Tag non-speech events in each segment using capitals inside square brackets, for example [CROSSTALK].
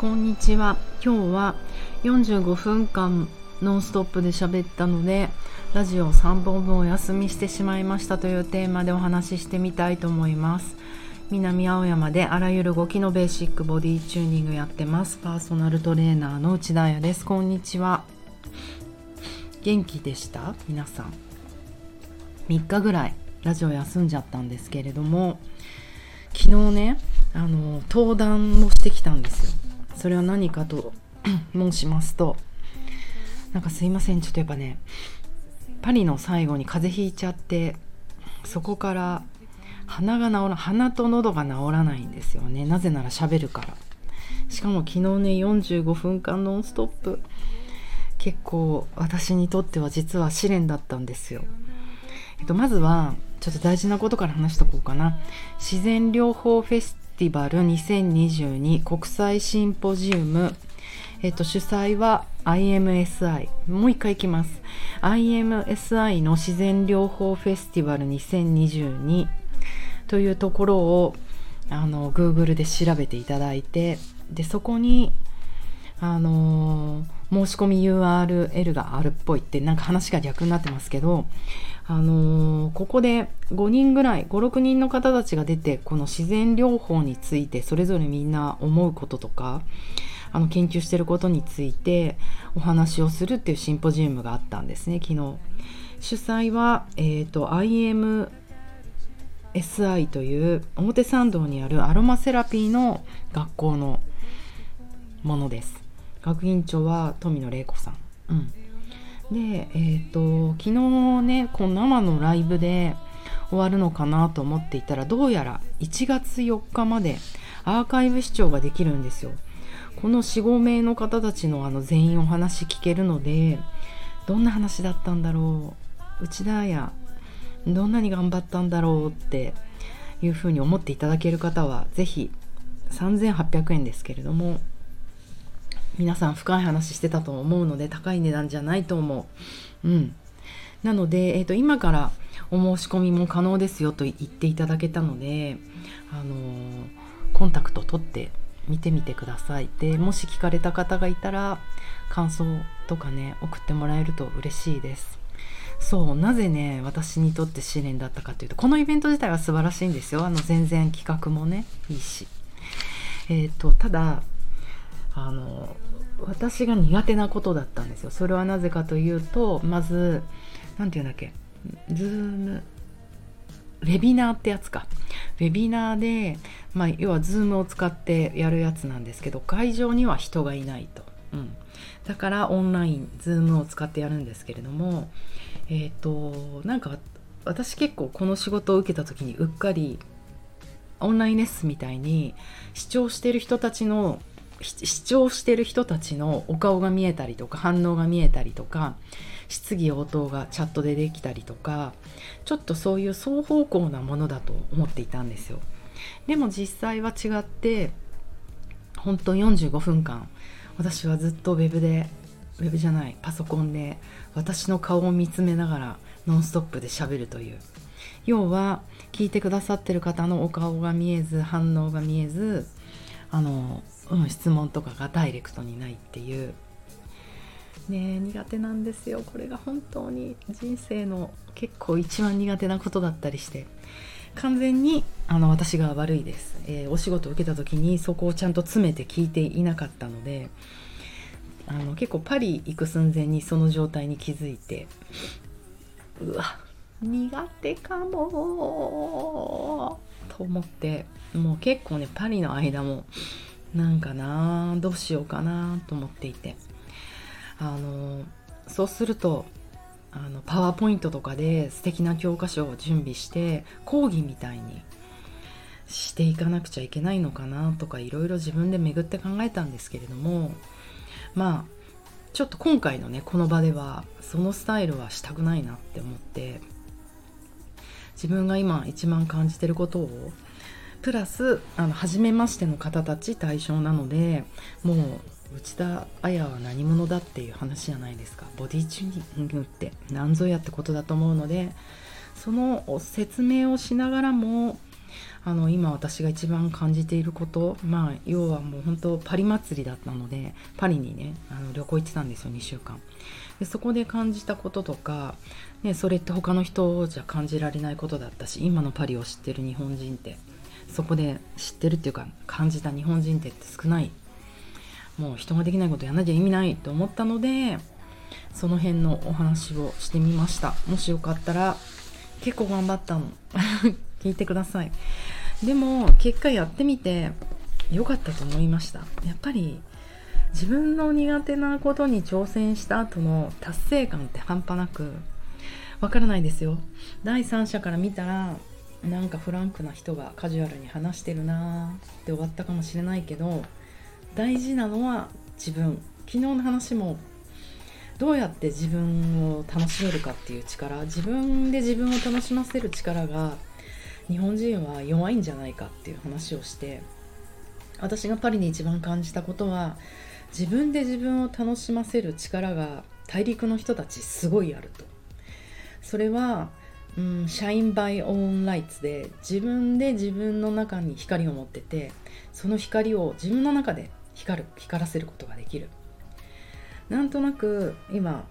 こんにちは。今日は45分間ノンストップで喋ったのでラジオ3本分お休みしてしまいましたというテーマでお話ししてみたいと思います。南青山であらゆる動きのベーシックボディチューニングやってます。パーソナルトレーナーの内田彩です。こんにちは。元気でした？皆さん。3日ぐらいラジオ休んじゃったんですけれども昨日ねあの登壇をしてきたんですよ。それは何かと [COUGHS] 申しますとなんかすいませんちょっとやっぱねパリの最後に風邪ひいちゃってそこから鼻が治ら鼻と喉が治らないんですよね。なぜなら喋るから。しかも昨日ね45分間ノンストップ。結構私にとっては実は試練だったんですよ、えっと、まずはちょっと大事なことから話しとこうかな。自然療法フェスティバル2022国際シンポジウム、えっと、主催は IMSI もう一回いきます。IMSI の自然療法フェスティバル2022というところをあの Google で調べていただいてでそこにあの申し込み URL があるっぽいってなんか話が逆になってますけどあのー、ここで5人ぐらい56人の方たちが出てこの自然療法についてそれぞれみんな思うこととかあの研究してることについてお話をするっていうシンポジウムがあったんですね昨日。主催は、えーと、IMSI という表参道にあるアロマセラピーの学校のものです。学院長は富野玲子さん。うんで、えーと、昨日ねこの生のライブで終わるのかなと思っていたらどうやら1月4日までアーカイブ視聴ができるんですよ。この45名の方たちのあの全員お話聞けるのでどんな話だったんだろう内田やどんなに頑張ったんだろうっていうふうに思っていただける方は是非3800円ですけれども皆さん深い話してたと思うので高い値段じゃないと思う。うん。なので、えーと、今からお申し込みも可能ですよと言っていただけたので、あのー、コンタクト取って見てみてください。で、もし聞かれた方がいたら感想とかね、送ってもらえると嬉しいです。そう、なぜね、私にとって試練だったかというと、このイベント自体は素晴らしいんですよ。あの、全然企画もね、いいし。えっ、ー、と、ただ、あの私が苦手なことだったんですよ。それはなぜかというとまず何て言うんだっけ。ズームウェビナーってやつか。ウェビナーで、まあ、要はズームを使ってやるやつなんですけど会場には人がいないと、うん、だからオンラインズームを使ってやるんですけれどもえっ、ー、となんか私結構この仕事を受けた時にうっかりオンラインレッスンみたいに視聴してる人たちの視聴してる人たちのお顔が見えたりとか反応が見えたりとか質疑応答がチャットでできたりとかちょっとそういう双方向なものだと思っていたんですよ。でも実際は違って本当45分間私はずっとウェブでウェブじゃないパソコンで私の顔を見つめながらノンストップで喋るという。要は聞いてくださってる方のお顔が見えず反応が見えずあのうん、質問とかがダイレクトにないっていう。ね苦手なんですよ。これが本当に人生の結構一番苦手なことだったりして。完全にあの私が悪いです、えー、お仕事を受けた時にそこをちゃんと詰めて聞いていなかったのであの結構パリ行く寸前にその状態に気づいてうわ苦手かもと思ってもう結構ねパリの間もなんかなどうしようかなと思っていて。あのそうするとあのパワーポイントとかで素敵な教科書を準備して講義みたいにしていかなくちゃいけないのかなとかいろいろ自分で巡って考えたんですけれどもまあちょっと今回のねこの場ではそのスタイルはしたくないなって思って自分が今一番感じてることをプラスあの初めましての方たち対象なのでもう内田彩は何者だっていう話じゃないですか。ボディチューニングって何ぞやってことだと思うのでその説明をしながらもあの今私が一番感じていることまあ要はもう本当パリ祭りだったのでパリにねあの旅行行ってたんですよ2週間。でそこで感じたこととか、ね、それって他の人じゃ感じられないことだったし今のパリを知ってる日本人って。そこで知ってるっていうか感じた日本人って少ない。もう人ができないことやんなきゃ意味ないと思ったのでその辺のお話をしてみました。もしよかったら結構頑張ったの。[LAUGHS] 聞いてください。でも結果やってみて良かったと思いました。やっぱり自分の苦手なことに挑戦した後の達成感って半端なくわからないですよ。第三者から見たらなんかフランクな人がカジュアルに話してるなーって終わったかもしれないけど大事なのは自分。昨日の話もどうやって自分を楽しめるかっていう力。自分で自分を楽しませる力が日本人は弱いんじゃないかっていう話をして私がパリに一番感じたことは自分で自分を楽しませる力が大陸の人たちすごいあると。それはうん、シャインバイオンライツで自分で自分の中に光を持っててその光を自分の中で光る光らせることができる。なんとなく今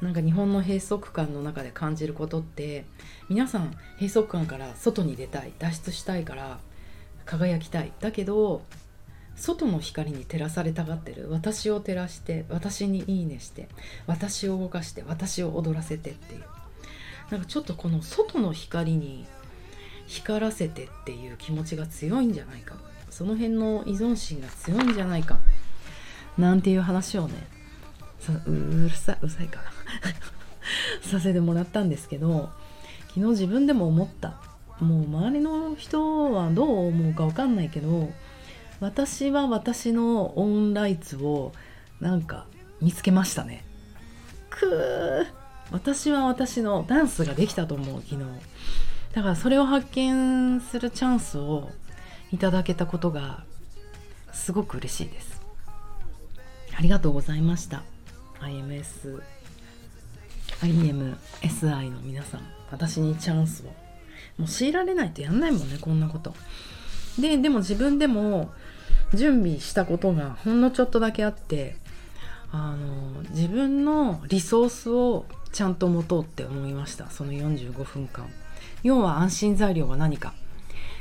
なんか日本の閉塞感の中で感じることって皆さん閉塞感から外に出たい脱出したいから輝きたい。だけど外の光に照らされたがってる。私を照らして私にいいねして私を動かして私を踊らせてっていう。なんかちょっとこの外の光に光らせてっていう気持ちが強いんじゃないか。その辺の依存心が強いんじゃないか。なんていう話をねうるさいうるさいか。な [LAUGHS] させてもらったんですけど昨日自分でも思った。もう周りの人はどう思うか分かんないけど私は私のオンライツをなんか見つけましたね。くー。私は私のダンスができたと思う昨日。だからそれを発見するチャンスをいただけたことがすごく嬉しいです。ありがとうございました。IMS IMSI の皆さん。私にチャンスを。もう強いられないとやんないもんねこんなこと。ででも自分でも準備したことがほんのちょっとだけあってあの自分のリソースをちゃんと持とうって思いました。その45分間。要は安心材料は何か。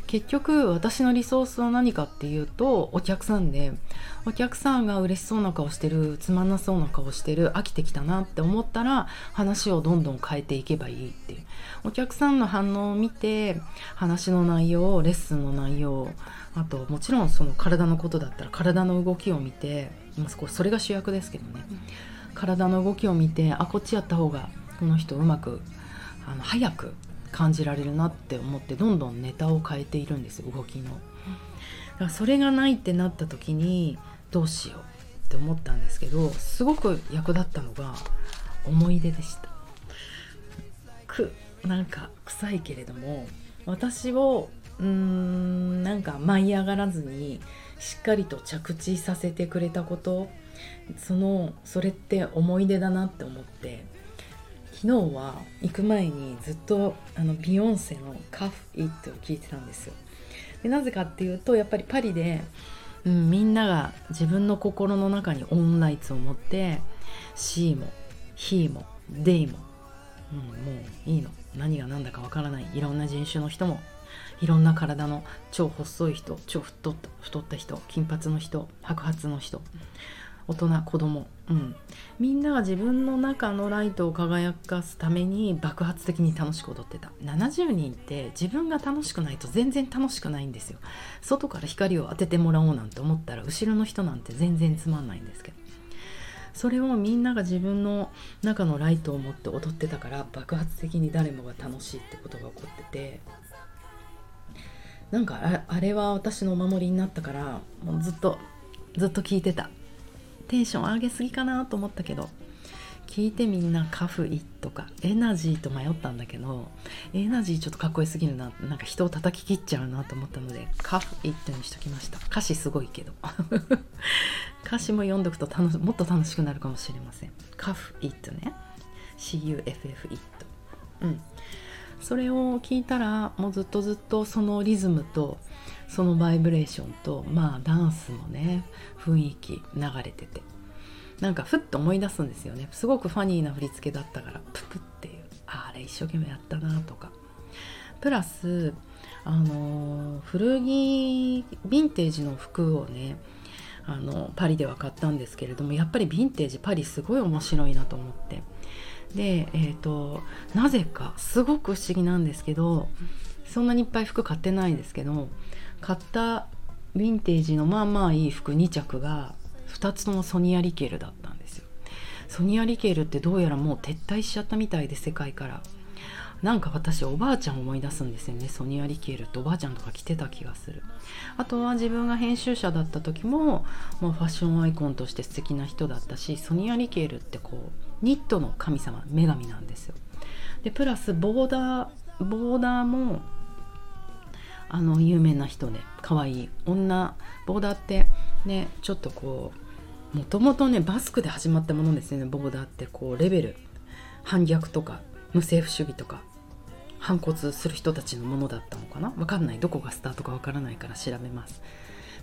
結局私のリソースは何かっていうとお客さんでお客さんが嬉しそうな顔してるつまんなそうな顔してる飽きてきたなって思ったら話をどんどん変えていけばいいっていう。お客さんの反応を見て話の内容レッスンの内容あともちろんその体のことだったら体の動きを見てそれが主役ですけどね、体の動きを見てあこっちやった方がこの人うまくあの早く感じられるなって思ってどんどんネタを変えているんです動きの。だからそれがないってなった時にどうしようって思ったんですけどすごく役立ったのが思い出でした。くなんか臭いけれども私をうーんなんか舞い上がらずにしっかりと着地させてくれたことそのそれって思い出だなって思って。昨日は行く前にずっとあのビヨンセの「カフ・イット」を聞いてたんですよ。でなぜかっていうとやっぱりパリで、うん、みんなが自分の心の中にオンライツを持って「シーも「ヒーも「デイも」うん、もういいの。何が何だかわからないいろんな人種の人もいろんな体の超細い人超太った太った人金髪の人白髪の人大人子供。うん。みんなが自分の中のライトを輝かすために爆発的に楽しく踊ってた。70人って自分が楽しくないと全然楽しくないんですよ。外から光を当ててもらおうなんて思ったら後ろの人なんて全然つまんないんですけど。それをみんなが自分の中のライトを持って踊ってたから爆発的に誰もが楽しいってことが起こってて。なんかあれは私のお守りになったからもうずっとずっと聞いてた。テンション上げすぎかなと思ったけど聞いてみんなカフイとかエナジーと迷ったんだけどエナジーちょっとかっこよすぎるななんか人を叩き切っちゃうなと思ったのでカフイットにしときました。歌詞すごいけど。[LAUGHS] 歌詞も読んどくと楽もっと楽しくなるかもしれません。カフイットね CUFF イットうん。それを聞いたらもうずっとずっとそのリズムとそのバイブレーションとまあダンスもね雰囲気流れてて。なんかふっと思い出すんですよね。すごくファニーな振り付けだったからププっていう。あれ一生懸命やったなとか。プラスあの古着ヴィンテージの服をねあのパリでは買ったんですけれどもやっぱりヴィンテージパリすごい面白いなと思って。でえーと、なぜかすごく不思議なんですけどそんなにいっぱい服買ってないですけど買ったヴィンテージのまあまあいい服2着が2つともソニア・リケルだったんですよ。ソニア・リケルってどうやらもう撤退しちゃったみたいで世界から。なんか私おばあちゃん思い出すんですよね。ソニア・リケールっておばあちゃんとか着てた気がする。あとは自分が編集者だった時も、まあ、ファッションアイコンとして素敵な人だったしソニア・リケールってこうニットの神様女神なんですよ。でプラスボーダーボーダーもあの有名な人で可愛い女ボーダーってねちょっとこうもともとねバスクで始まったものですよね。ボーダーってこうレベル反逆とか無政府主義とか反骨する人たちのものだったのかな？わかんない。どこがスタートかわからないから調べます。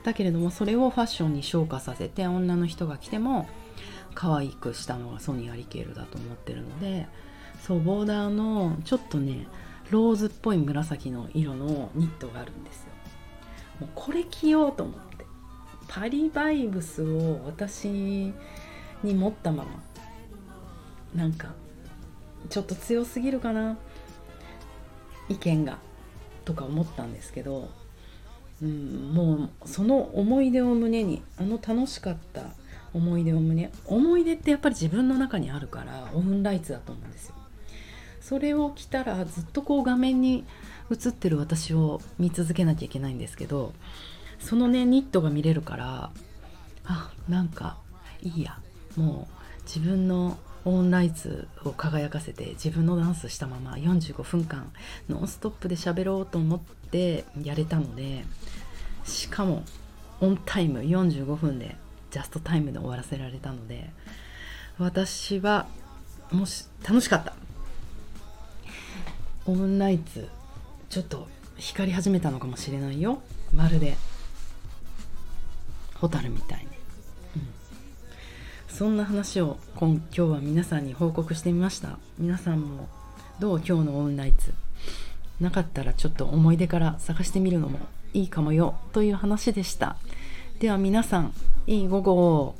だけれどもそれをファッションに昇華させて女の人が着ても可愛くしたのがソニー・アリケールだと思ってるのでそうボーダーのちょっとねローズっぽい紫の色のニットがあるんですよ。もうこれ着ようと思って。パリバイブスを私に持ったまま。なんかちょっと強すぎるかな。意見がとか思ったんですけど、うん、もうその思い出を胸にあの楽しかった思い出を胸思い出ってやっぱり自分の中にあるからオフンライツだと思うんですよ。それを着たらずっとこう画面に映ってる私を見続けなきゃいけないんですけどそのねニットが見れるからあなんかいいや。もう自分のオンライツを輝かせて自分のダンスしたまま45分間ノンストップで喋ろうと思ってやれたのでしかもオンタイム45分でジャストタイムで終わらせられたので私はもし楽しかった。オンライツちょっと光り始めたのかもしれないよ。まるでホタルみたいに。そんな話を今今日は皆さんに報告してみました。皆さんもどう今日のオンライツなかったらちょっと思い出から探してみるのもいいかもよという話でした。では皆さんいい午後を。